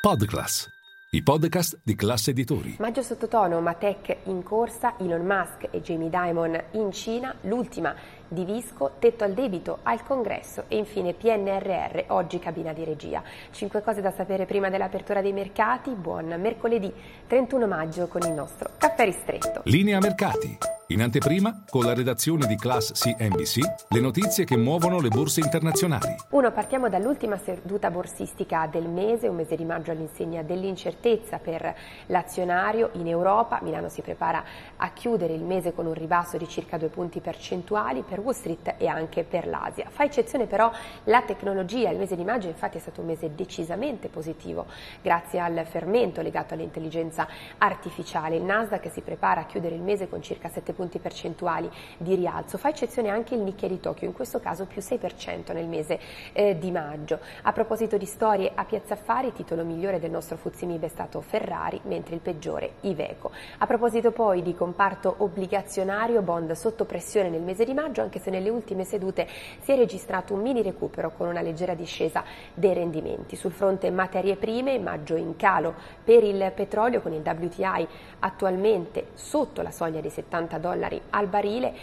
Podclass, i podcast di classe editori. Maggio sottotono, Matec in corsa, Elon Musk e Jamie Dimon in Cina, l'ultima di Visco, tetto al debito al congresso e infine PNRR, oggi cabina di regia. Cinque cose da sapere prima dell'apertura dei mercati. Buon mercoledì 31 maggio con il nostro caffè ristretto. Linea mercati. In anteprima, con la redazione di Class CNBC, le notizie che muovono le borse internazionali. Uno, partiamo dall'ultima seduta borsistica del mese, un mese di maggio all'insegna dell'incertezza per l'azionario in Europa. Milano si prepara a chiudere il mese con un ribasso di circa due punti percentuali per Wall Street e anche per l'Asia. Fa eccezione però la tecnologia. Il mese di maggio infatti è stato un mese decisamente positivo grazie al fermento legato all'intelligenza artificiale. Il Nasdaq si prepara a chiudere il mese con circa 7 punti percentuali di rialzo. Fa eccezione anche il Nikkei di Tokyo, in questo caso più 6% nel mese eh, di maggio. A proposito di storie a Piazza Affari, titolo migliore del nostro Fuzimib è stato Ferrari, mentre il peggiore Iveco. A proposito poi di comparto obbligazionario, bond sotto pressione nel mese di maggio, anche se nelle ultime sedute si è registrato un mini recupero con una leggera discesa dei rendimenti. Sul fronte materie prime, maggio in calo per il petrolio con il WTI attualmente sotto la soglia dei 70 dollari dollari al barile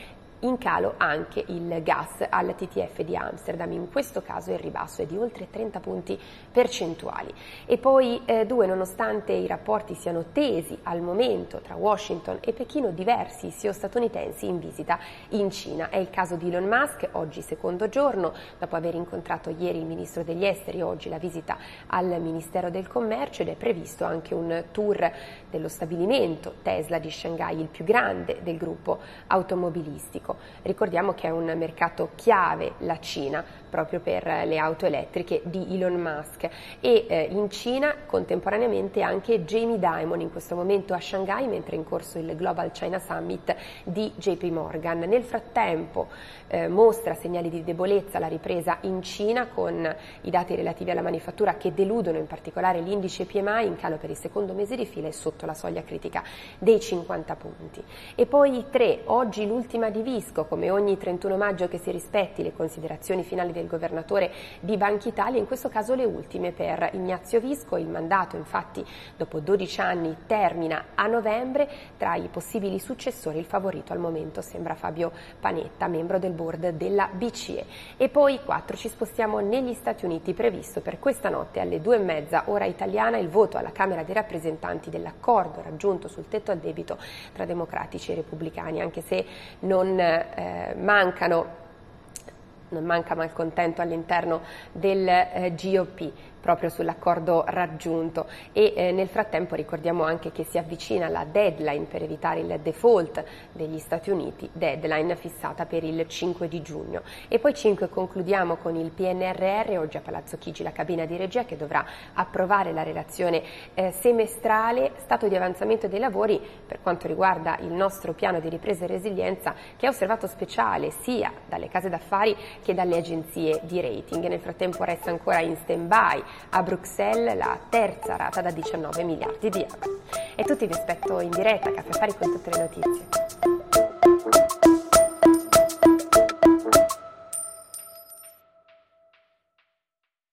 in calo anche il gas al TTF di Amsterdam, in questo caso il ribasso è di oltre 30 punti percentuali. E poi eh, due, nonostante i rapporti siano tesi al momento tra Washington e Pechino, diversi CEO statunitensi in visita in Cina. È il caso di Elon Musk, oggi secondo giorno, dopo aver incontrato ieri il ministro degli esteri, oggi la visita al Ministero del Commercio ed è previsto anche un tour dello stabilimento Tesla di Shanghai, il più grande del gruppo automobilistico elettrico. Ricordiamo che è un mercato chiave la Cina proprio per le auto elettriche di Elon Musk e eh, in Cina contemporaneamente anche Jamie Dimon in questo momento a Shanghai mentre è in corso il Global China Summit di JP Morgan. Nel frattempo eh, mostra segnali di debolezza la ripresa in Cina con i dati relativi alla manifattura che deludono in particolare l'indice PMI in calo per il secondo mese di fila e sotto la soglia critica dei 50 punti. E poi tre, oggi l'ultima divisa Visco, come ogni 31 maggio che si rispetti le considerazioni finali del governatore di Banca Italia, in questo caso le ultime per Ignazio Visco. Il mandato infatti dopo 12 anni termina a novembre, tra i possibili successori il favorito al momento sembra Fabio Panetta, membro del board della BCE. E poi 4 ci spostiamo negli Stati Uniti, previsto per questa notte alle 2 e mezza ora italiana il voto alla Camera dei rappresentanti dell'accordo raggiunto sul tetto al debito tra democratici e repubblicani, anche se non eh, mancano non manca malcontento all'interno del eh, GOP proprio sull'accordo raggiunto e eh, nel frattempo ricordiamo anche che si avvicina la deadline per evitare il default degli Stati Uniti, deadline fissata per il 5 di giugno. E poi 5 concludiamo con il PNRR, oggi a Palazzo Chigi la cabina di regia che dovrà approvare la relazione eh, semestrale, stato di avanzamento dei lavori per quanto riguarda il nostro piano di ripresa e resilienza che è osservato speciale sia dalle case d'affari che dalle agenzie di rating. Nel frattempo resta ancora in stand-by a Bruxelles la terza rata da 19 miliardi di euro. E tutti vi aspetto in diretta a Caffè Affari con tutte le notizie.